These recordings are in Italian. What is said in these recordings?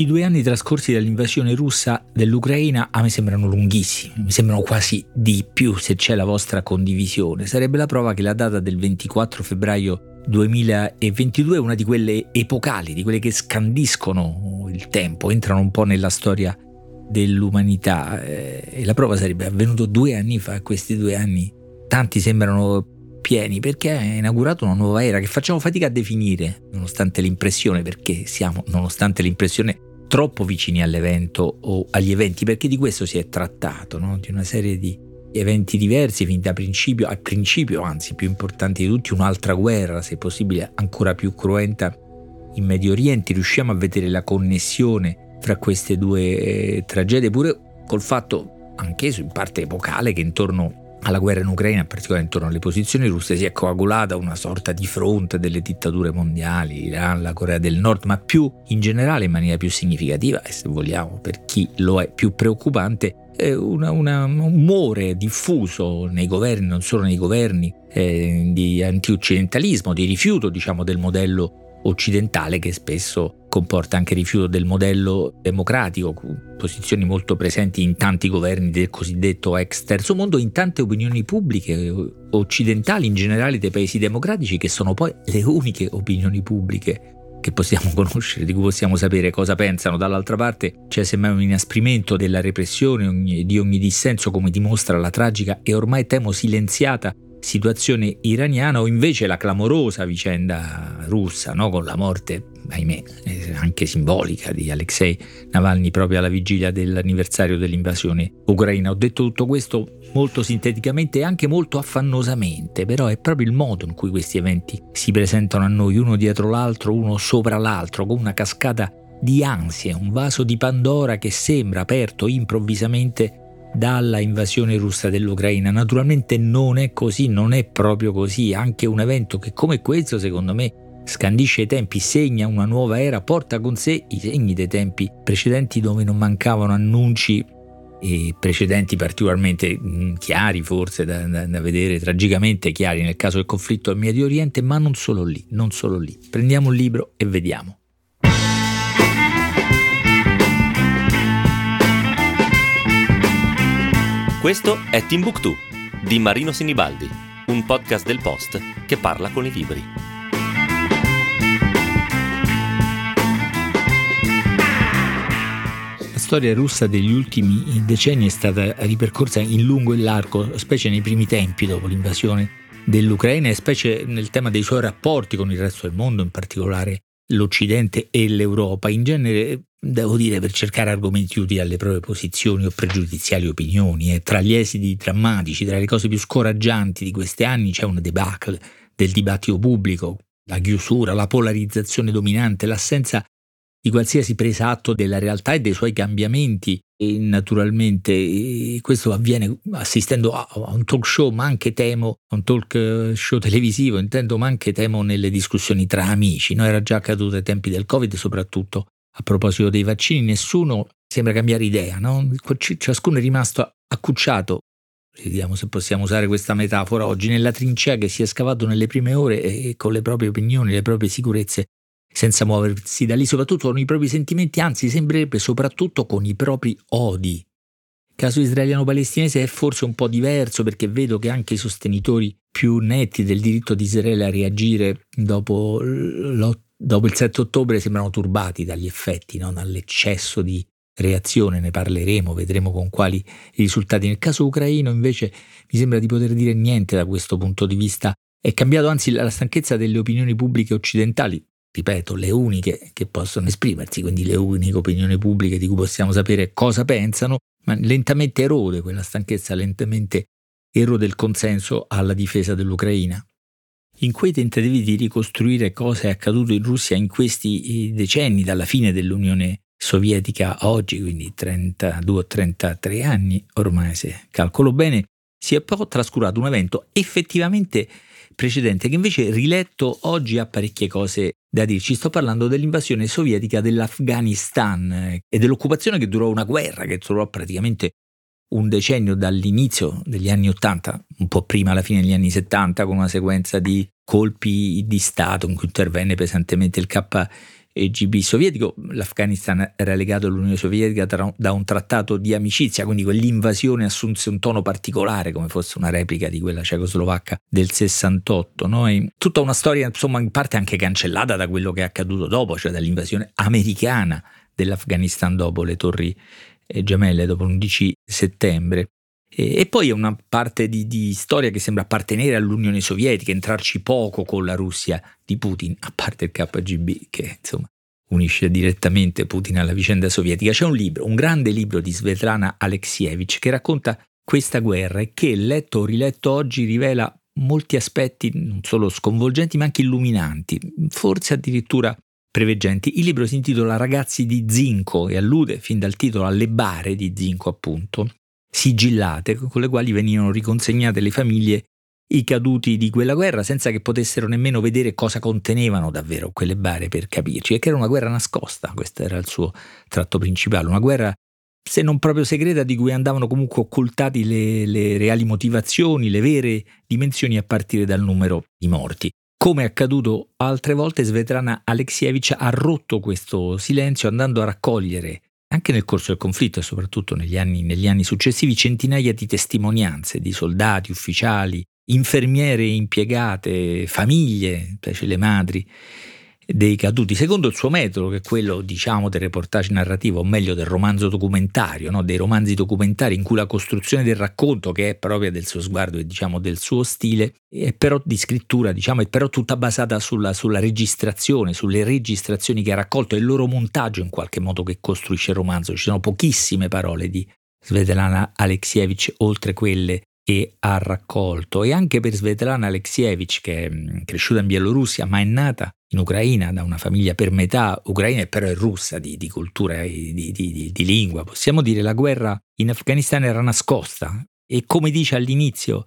I due anni trascorsi dall'invasione russa dell'Ucraina a me sembrano lunghissimi, mi sembrano quasi di più se c'è la vostra condivisione. Sarebbe la prova che la data del 24 febbraio 2022 è una di quelle epocali, di quelle che scandiscono il tempo, entrano un po' nella storia dell'umanità. Eh, e la prova sarebbe avvenuto due anni fa, questi due anni tanti sembrano pieni perché ha inaugurato una nuova era che facciamo fatica a definire, nonostante l'impressione, perché siamo, nonostante l'impressione, troppo vicini all'evento o agli eventi, perché di questo si è trattato, no? di una serie di eventi diversi, fin da principio, al principio, anzi più importanti di tutti, un'altra guerra, se possibile ancora più cruenta in Medio Oriente, riusciamo a vedere la connessione fra queste due eh, tragedie, pure col fatto, anch'esso in parte epocale, che intorno alla guerra in Ucraina, in particolare intorno alle posizioni russe, si è coagulata una sorta di fronte delle dittature mondiali, l'Iran, la Corea del Nord, ma più in generale, in maniera più significativa, e se vogliamo per chi lo è più preoccupante, un umore diffuso nei governi, non solo nei governi, eh, di antioccidentalismo, di rifiuto diciamo, del modello occidentale che spesso comporta anche rifiuto del modello democratico, posizioni molto presenti in tanti governi del cosiddetto ex terzo mondo, in tante opinioni pubbliche occidentali, in generale dei paesi democratici, che sono poi le uniche opinioni pubbliche che possiamo conoscere, di cui possiamo sapere cosa pensano. Dall'altra parte c'è semmai un inasprimento della repressione di ogni dissenso, come dimostra la tragica e ormai temo silenziata situazione iraniana o invece la clamorosa vicenda russa no? con la morte, ahimè, eh, anche simbolica di Alexei Navalny proprio alla vigilia dell'anniversario dell'invasione ucraina. Ho detto tutto questo molto sinteticamente e anche molto affannosamente, però è proprio il modo in cui questi eventi si presentano a noi uno dietro l'altro, uno sopra l'altro, con una cascata di ansie, un vaso di Pandora che sembra aperto improvvisamente dalla invasione russa dell'Ucraina. Naturalmente non è così, non è proprio così. Anche un evento che come questo, secondo me, scandisce i tempi, segna una nuova era, porta con sé i segni dei tempi precedenti dove non mancavano annunci e precedenti particolarmente mm, chiari forse da, da, da, vedere, tragicamente chiari nel caso del conflitto al Medio Oriente, ma non solo lì, non solo lì. Prendiamo un libro e vediamo. Questo è Timbuktu di Marino Sinibaldi, un podcast del Post che parla con i libri. La storia russa degli ultimi decenni è stata ripercorsa in lungo e largo, specie nei primi tempi dopo l'invasione dell'Ucraina e specie nel tema dei suoi rapporti con il resto del mondo, in particolare l'Occidente e l'Europa. In genere devo dire, per cercare argomenti utili alle proprie posizioni o pregiudiziali opinioni. E tra gli esiti drammatici, tra le cose più scoraggianti di questi anni c'è una debacle del dibattito pubblico, la chiusura, la polarizzazione dominante, l'assenza di qualsiasi presa atto della realtà e dei suoi cambiamenti. E naturalmente questo avviene assistendo a un talk show, ma anche temo, a un talk show televisivo, intendo, ma anche temo nelle discussioni tra amici. No, era già accaduto ai tempi del Covid, soprattutto a proposito dei vaccini, nessuno sembra cambiare idea, no? ciascuno è rimasto accucciato, vediamo se possiamo usare questa metafora oggi, nella trincea che si è scavato nelle prime ore e con le proprie opinioni, le proprie sicurezze, senza muoversi da lì, soprattutto con i propri sentimenti, anzi sembrerebbe soprattutto con i propri odi. Il caso israeliano-palestinese è forse un po' diverso perché vedo che anche i sostenitori più netti del diritto di Israele a reagire dopo l'8 dopo il 7 ottobre sembrano turbati dagli effetti, no? dall'eccesso di reazione, ne parleremo, vedremo con quali risultati. Nel caso ucraino invece mi sembra di poter dire niente da questo punto di vista. È cambiato anzi la stanchezza delle opinioni pubbliche occidentali, ripeto, le uniche che possono esprimersi, quindi le uniche opinioni pubbliche di cui possiamo sapere cosa pensano, ma lentamente erode quella stanchezza, lentamente erode il consenso alla difesa dell'Ucraina. In quei tentativi di ricostruire cosa è accaduto in Russia in questi eh, decenni, dalla fine dell'Unione Sovietica a oggi, quindi 32 o 33 anni ormai se calcolo bene, si è poi trascurato un evento effettivamente precedente che invece riletto oggi ha parecchie cose da dirci. Sto parlando dell'invasione sovietica dell'Afghanistan eh, e dell'occupazione che durò una guerra che durò praticamente un decennio dall'inizio degli anni 80, un po' prima alla fine degli anni 70, con una sequenza di colpi di Stato in cui intervenne pesantemente il KGB sovietico, l'Afghanistan era legato all'Unione Sovietica da un trattato di amicizia, quindi quell'invasione assunse un tono particolare come fosse una replica di quella cecoslovacca del 68. No? tutta una storia insomma in parte anche cancellata da quello che è accaduto dopo, cioè dall'invasione americana dell'Afghanistan dopo le torri gemelle, dopo l'11 settembre. E, poi è una parte di, di, storia che sembra appartenere all'Unione Sovietica, entrarci poco con la Russia di Putin, a parte il KGB che insomma unisce direttamente Putin alla vicenda sovietica. C'è un libro, un grande libro di Svetlana Alexievich che racconta questa guerra e che letto o riletto oggi rivela molti aspetti non solo sconvolgenti ma anche illuminanti, forse addirittura preveggenti. Il libro si intitola Ragazzi di Zinco e allude fin dal titolo alle bare di Zinco appunto sigillate con le quali venivano riconsegnate alle famiglie i caduti di quella guerra senza che potessero nemmeno vedere cosa contenevano davvero quelle bare per capirci e che era una guerra nascosta, questo era il suo tratto principale, una guerra se non proprio segreta di cui andavano comunque occultati le, le reali motivazioni, le vere dimensioni a partire dal numero di morti. Come è accaduto altre volte, Svetlana Alexievich ha rotto questo silenzio andando a raccogliere anche nel corso del conflitto e soprattutto negli anni, negli anni successivi centinaia di testimonianze di soldati, ufficiali, infermiere impiegate, famiglie, specie le madri dei caduti, secondo il suo metodo, che è quello, diciamo, del reportage narrativo, o meglio del romanzo documentario, no? dei romanzi documentari in cui la costruzione del racconto, che è propria del suo sguardo e diciamo del suo stile, è però di scrittura, diciamo, è però tutta basata sulla, sulla registrazione, sulle registrazioni che ha raccolto e il loro montaggio in qualche modo che costruisce il romanzo. Ci sono pochissime parole di Svetlana Alexievich, oltre quelle che ha raccolto e anche per Svetlana Alexievich che è mm, cresciuta in Bielorussia ma è nata in Ucraina da una famiglia per metà ucraina e però è russa di, di cultura e di, di, di lingua. Possiamo dire che la guerra in Afghanistan era nascosta e come dice all'inizio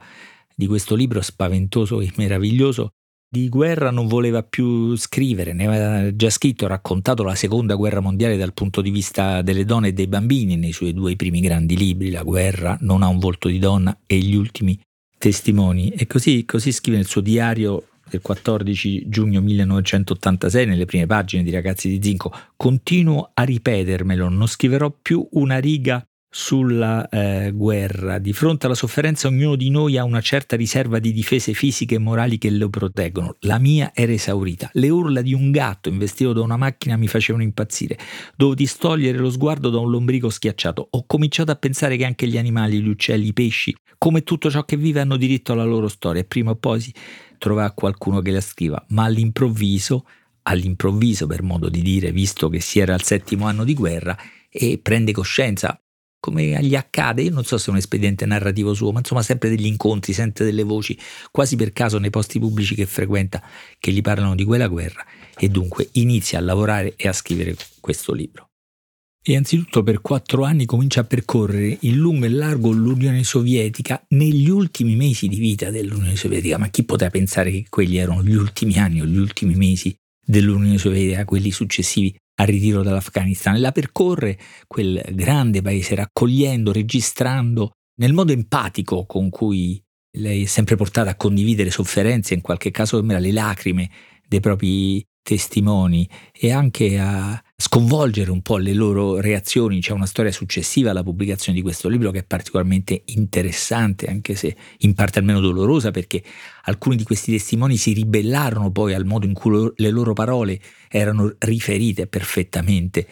di questo libro spaventoso e meraviglioso, di guerra non voleva più scrivere, ne aveva già scritto, raccontato la seconda guerra mondiale dal punto di vista delle donne e dei bambini nei suoi due primi grandi libri, La guerra non ha un volto di donna e gli ultimi testimoni. E così, così scrive nel suo diario del 14 giugno 1986 nelle prime pagine di Ragazzi di Zinco, continuo a ripetermelo, non scriverò più una riga sulla eh, guerra. Di fronte alla sofferenza ognuno di noi ha una certa riserva di difese fisiche e morali che lo proteggono. La mia era esaurita. Le urla di un gatto investito da una macchina mi facevano impazzire. Dovevo distogliere lo sguardo da un lombrico schiacciato. Ho cominciato a pensare che anche gli animali, gli uccelli, i pesci, come tutto ciò che vive hanno diritto alla loro storia e prima o poi si troverà qualcuno che la scriva. Ma all'improvviso, all'improvviso per modo di dire, visto che si era al settimo anno di guerra, e prende coscienza, come gli accade, io non so se è un espediente narrativo suo, ma insomma sempre degli incontri, sente delle voci, quasi per caso nei posti pubblici che frequenta, che gli parlano di quella guerra e dunque inizia a lavorare e a scrivere questo libro. E anzitutto per quattro anni comincia a percorrere in lungo e largo l'Unione Sovietica negli ultimi mesi di vita dell'Unione Sovietica. Ma chi poteva pensare che quelli erano gli ultimi anni o gli ultimi mesi dell'Unione Sovietica, quelli successivi al ritiro dall'Afghanistan? E la percorre quel grande paese raccogliendo, registrando nel modo empatico con cui lei è sempre portata a condividere sofferenze, in qualche caso le lacrime dei propri testimoni e anche a sconvolgere un po' le loro reazioni. C'è una storia successiva alla pubblicazione di questo libro che è particolarmente interessante, anche se in parte almeno dolorosa, perché alcuni di questi testimoni si ribellarono poi al modo in cui le loro parole erano riferite perfettamente.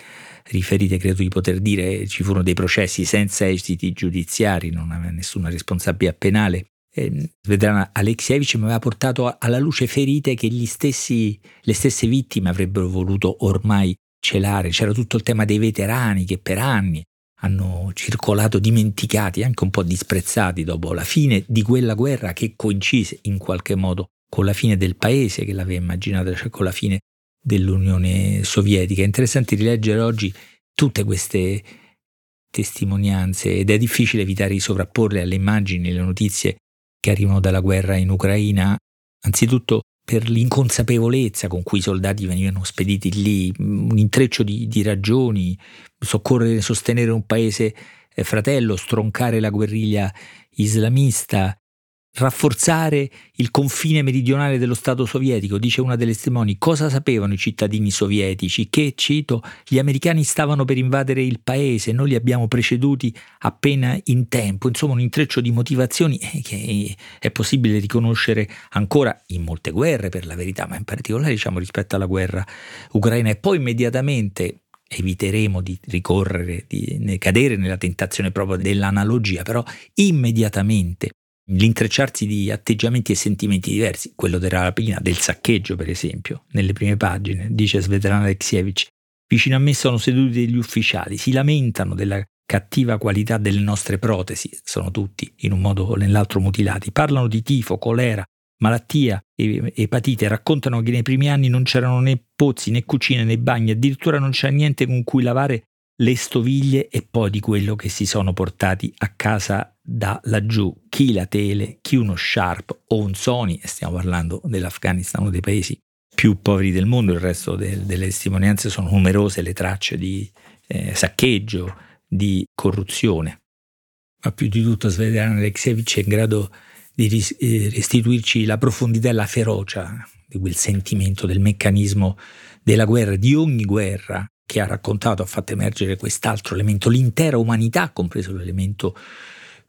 Riferite, credo di poter dire, ci furono dei processi senza esiti giudiziari, non aveva nessuna responsabilità penale Svetlana Alexievich mi aveva portato alla luce ferite che stessi, le stesse vittime avrebbero voluto ormai celare. C'era tutto il tema dei veterani che per anni hanno circolato dimenticati, anche un po' disprezzati dopo la fine di quella guerra che coincise in qualche modo con la fine del paese che l'aveva immaginata, cioè con la fine dell'Unione Sovietica. È interessante rileggere oggi tutte queste testimonianze ed è difficile evitare di sovrapporle alle immagini, alle notizie che arrivano dalla guerra in Ucraina, anzitutto per l'inconsapevolezza con cui i soldati venivano spediti lì, un intreccio di, di ragioni, soccorrere, sostenere un paese eh, fratello, stroncare la guerriglia islamista, rafforzare il confine meridionale dello Stato sovietico, dice una delle testimoni. Cosa sapevano i cittadini sovietici? Che, cito, gli americani stavano per invadere il paese, noi li abbiamo preceduti appena in tempo. Insomma, un intreccio di motivazioni eh, che è possibile riconoscere ancora in molte guerre, per la verità, ma in particolare diciamo, rispetto alla guerra ucraina. E poi immediatamente eviteremo di ricorrere, di cadere nella tentazione proprio dell'analogia, però immediatamente l'intrecciarsi di atteggiamenti e sentimenti diversi, quello della rapina, del saccheggio per esempio, nelle prime pagine, dice Svetlana Alexievich, vicino a me sono seduti degli ufficiali, si lamentano della cattiva qualità delle nostre protesi, sono tutti in un modo o nell'altro mutilati, parlano di tifo, colera, malattia epatite, raccontano che nei primi anni non c'erano né pozzi né cucine né bagni, addirittura non c'era niente con cui lavare le stoviglie e poi di quello che si sono portati a casa da laggiù, chi la tele, chi uno Sharp o un Sony, stiamo parlando dell'Afghanistan, uno dei paesi più poveri del mondo, il resto de- delle testimonianze sono numerose le tracce di eh, saccheggio, di corruzione. Ma più di tutto Svetlana Alexievich è in grado di ris- eh, restituirci la profondità e la ferocia di quel sentimento, del meccanismo della guerra, di ogni guerra che ha raccontato, ha fatto emergere quest'altro elemento, l'intera umanità, compreso l'elemento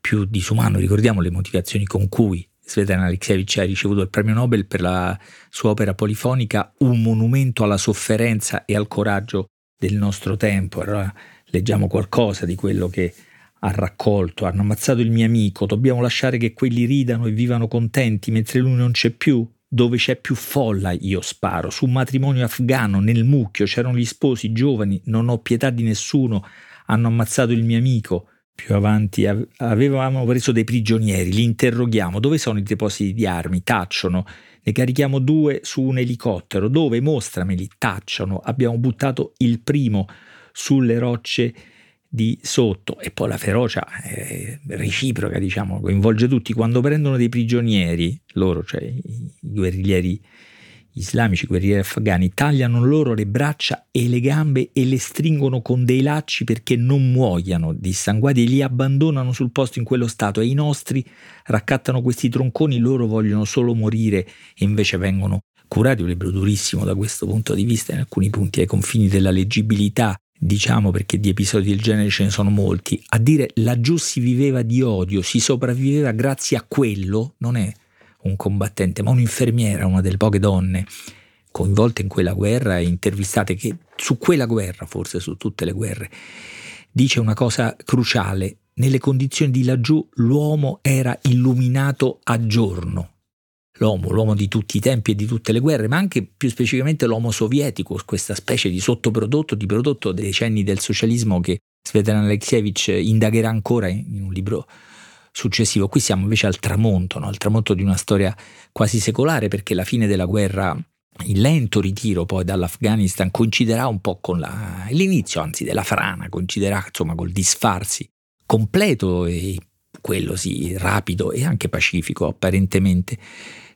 più disumano. Ricordiamo le motivazioni con cui Svetlana Alexievich ha ricevuto il premio Nobel per la sua opera polifonica Un monumento alla sofferenza e al coraggio del nostro tempo. Allora leggiamo qualcosa di quello che ha raccolto. Hanno ammazzato il mio amico, dobbiamo lasciare che quelli ridano e vivano contenti mentre lui non c'è più. Dove c'è più folla io sparo. Su un matrimonio afgano, nel mucchio, c'erano gli sposi giovani, non ho pietà di nessuno. Hanno ammazzato il mio amico più avanti, avevamo preso dei prigionieri, li interroghiamo, dove sono i depositi di armi? Tacciono, ne carichiamo due su un elicottero, dove? Mostrameli, tacciono, abbiamo buttato il primo sulle rocce di sotto e poi la ferocia è reciproca, diciamo, coinvolge tutti. Quando prendono dei prigionieri, loro, cioè i guerriglieri islamici guerrieri afghani tagliano loro le braccia e le gambe e le stringono con dei lacci perché non muoiano dissanguati e li abbandonano sul posto in quello stato e i nostri raccattano questi tronconi, loro vogliono solo morire e invece vengono curati, un libro durissimo da questo punto di vista, in alcuni punti ai confini della leggibilità, diciamo perché di episodi del genere ce ne sono molti, a dire laggiù si viveva di odio, si sopravviveva grazie a quello, non è un combattente, ma un'infermiera, una delle poche donne coinvolte in quella guerra e intervistate che su quella guerra, forse su tutte le guerre, dice una cosa cruciale. Nelle condizioni di laggiù l'uomo era illuminato a giorno. L'uomo, l'uomo di tutti i tempi e di tutte le guerre, ma anche più specificamente l'uomo sovietico, questa specie di sottoprodotto, di prodotto dei decenni del socialismo che Svetlana Alexievich indagherà ancora in un libro successivo. Qui siamo invece al tramonto, no? al tramonto di una storia quasi secolare perché la fine della guerra, il lento ritiro poi dall'Afghanistan coinciderà un po' con la, l'inizio anzi della frana, coinciderà insomma col disfarsi completo e quello sì, rapido e anche pacifico apparentemente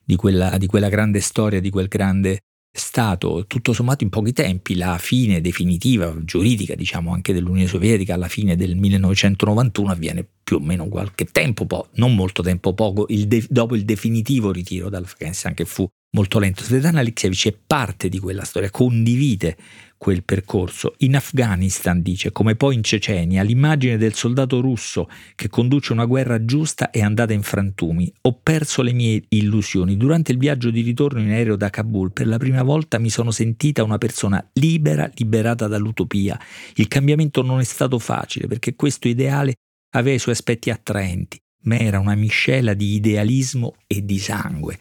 di quella, di quella grande storia, di quel grande stato tutto sommato in pochi tempi la fine definitiva giuridica diciamo anche dell'Unione Sovietica alla fine del 1991 avviene più o meno qualche tempo, po- non molto tempo poco, il de- dopo il definitivo ritiro dall'Afghanistan che fu molto lento. Svetlana Alexievich è parte di quella storia, condivide quel percorso. In Afghanistan, dice, come poi in Cecenia, l'immagine del soldato russo che conduce una guerra giusta è andata in frantumi. Ho perso le mie illusioni. Durante il viaggio di ritorno in aereo da Kabul, per la prima volta mi sono sentita una persona libera, liberata dall'utopia. Il cambiamento non è stato facile perché questo ideale aveva i suoi aspetti attraenti, ma era una miscela di idealismo e di sangue.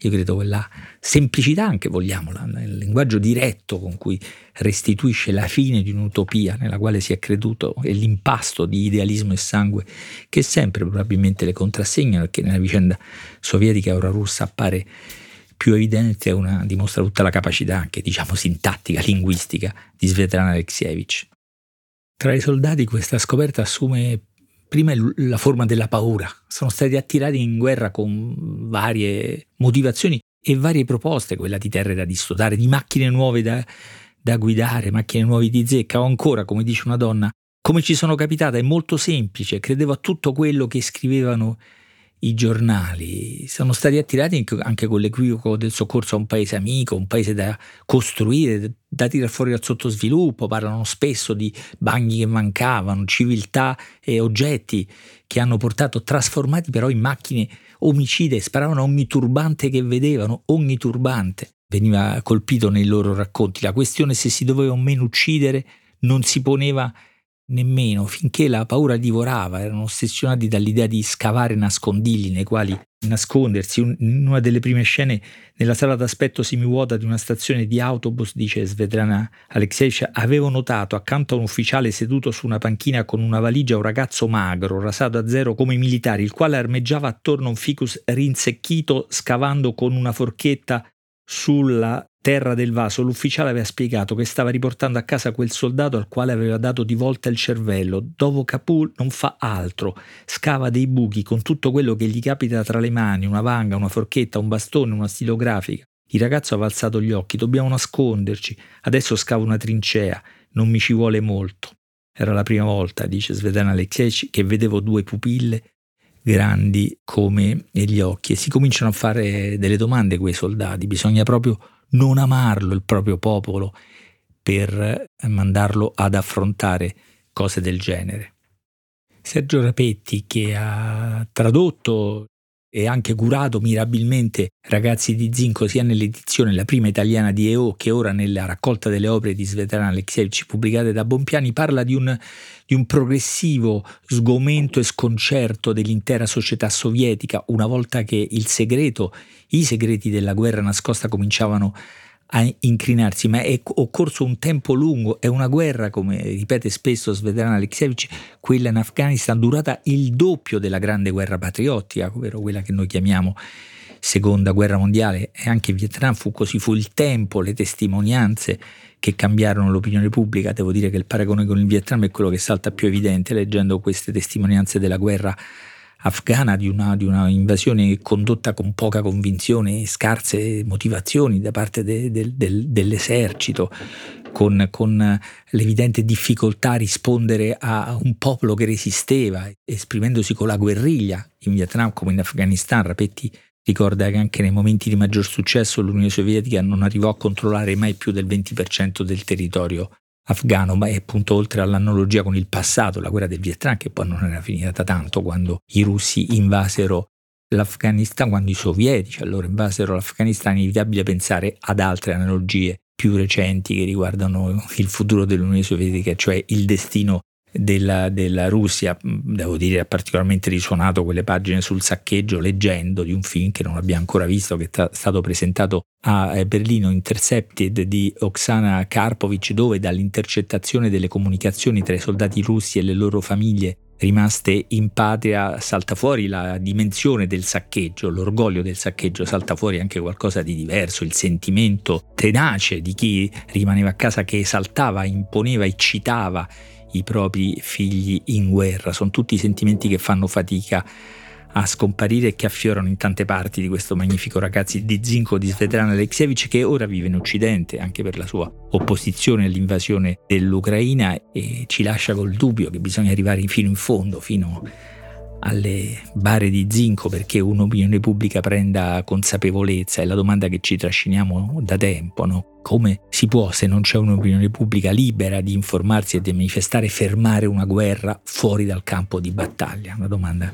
Io credo quella semplicità, anche vogliamo, il linguaggio diretto con cui restituisce la fine di un'utopia nella quale si è creduto e l'impasto di idealismo e sangue che sempre probabilmente le contrassegnano e che nella vicenda sovietica e ora russa appare più evidente una, dimostra tutta la capacità anche diciamo sintattica, linguistica di Svetlana Alexievich. Tra i soldati questa scoperta assume prima la forma della paura. Sono stati attirati in guerra con varie motivazioni e varie proposte, quella di terre da distodare, di macchine nuove da, da guidare, macchine nuove di zecca, o ancora, come dice una donna, come ci sono capitata, è molto semplice, credevo a tutto quello che scrivevano i giornali sono stati attirati anche con l'equivoco del soccorso a un paese amico, un paese da costruire, da tirare fuori dal sottosviluppo, parlano spesso di bagni che mancavano, civiltà e oggetti che hanno portato trasformati però in macchine omicide, sparavano ogni turbante che vedevano, ogni turbante veniva colpito nei loro racconti. La questione se si doveva o meno uccidere non si poneva nemmeno finché la paura divorava, erano ossessionati dall'idea di scavare nascondigli nei quali nascondersi. In una delle prime scene, nella sala d'aspetto semivuota di una stazione di autobus, dice Svetlana Alexeyevich, avevo notato accanto a un ufficiale seduto su una panchina con una valigia un ragazzo magro, rasato a zero come i militari, il quale armeggiava attorno a un ficus rinsecchito scavando con una forchetta sulla terra del vaso, l'ufficiale aveva spiegato che stava riportando a casa quel soldato al quale aveva dato di volta il cervello. Dopo Capul non fa altro, scava dei buchi con tutto quello che gli capita tra le mani, una vanga, una forchetta, un bastone, una stilografica. Il ragazzo aveva alzato gli occhi, dobbiamo nasconderci, adesso scavo una trincea, non mi ci vuole molto. Era la prima volta, dice Svetlana Alexievich, che vedevo due pupille grandi come gli occhi e si cominciano a fare delle domande quei soldati, bisogna proprio non amarlo il proprio popolo per mandarlo ad affrontare cose del genere. Sergio Rapetti, che ha tradotto e anche curato mirabilmente Ragazzi di Zinco sia nell'edizione, la prima italiana di EO, che ora nella raccolta delle opere di Svetlana Alexievich pubblicate da Bompiani, parla di un, di un progressivo sgomento e sconcerto dell'intera società sovietica una volta che il segreto, i segreti della guerra nascosta cominciavano a a incrinarsi, ma è occorso un tempo lungo, è una guerra, come ripete spesso Svetlana Alexievich, quella in Afghanistan durata il doppio della grande guerra patriottica, ovvero quella che noi chiamiamo seconda guerra mondiale e anche in Vietnam fu così, fu il tempo, le testimonianze che cambiarono l'opinione pubblica, devo dire che il paragone con il Vietnam è quello che salta più evidente leggendo queste testimonianze della guerra afghana di una, di una, invasione condotta con poca convinzione e scarse motivazioni da parte de, de, de, dell'esercito, con, con, l'evidente difficoltà a rispondere a un popolo che resisteva, esprimendosi con la guerriglia in Vietnam come in Afghanistan. Rapetti ricorda che anche nei momenti di maggior successo l'Unione Sovietica non arrivò a controllare mai più del 20% del territorio afghano, ma è appunto oltre all'analogia con il passato, la guerra del Vietnam, che poi non era finita tanto quando i russi invasero l'Afghanistan, quando i sovietici allora invasero l'Afghanistan, è inevitabile pensare ad altre analogie più recenti che riguardano il futuro dell'Unione Sovietica, cioè il destino della, della, Russia, devo dire ha particolarmente risuonato quelle pagine sul saccheggio leggendo di un film che non abbiamo ancora visto, che è stato presentato a Berlino, Intercepted di Oksana Karpovic, dove dall'intercettazione delle comunicazioni tra i soldati russi e le loro famiglie rimaste in patria salta fuori la dimensione del saccheggio, l'orgoglio del saccheggio, salta fuori anche qualcosa di diverso, il sentimento tenace di chi rimaneva a casa che esaltava, imponeva, eccitava i propri figli in guerra. Sono tutti sentimenti che fanno fatica a scomparire e che affiorano in tante parti di questo magnifico ragazzi di Zinco di Svetlana Alexievich che ora vive in Occidente anche per la sua opposizione all'invasione dell'Ucraina e ci lascia col dubbio che bisogna arrivare fino in fondo, fino a alle bare di zinco perché un'opinione pubblica prenda consapevolezza, è la domanda che ci trasciniamo da tempo, no? Come si può, se non c'è un'opinione pubblica libera di informarsi e di manifestare, fermare una guerra fuori dal campo di battaglia? Una domanda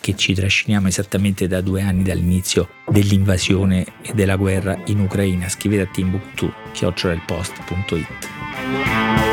che ci trasciniamo esattamente da due anni dall'inizio dell'invasione e della guerra in Ucraina. Scrivete a Timbuktu, chiocciolalpost.it.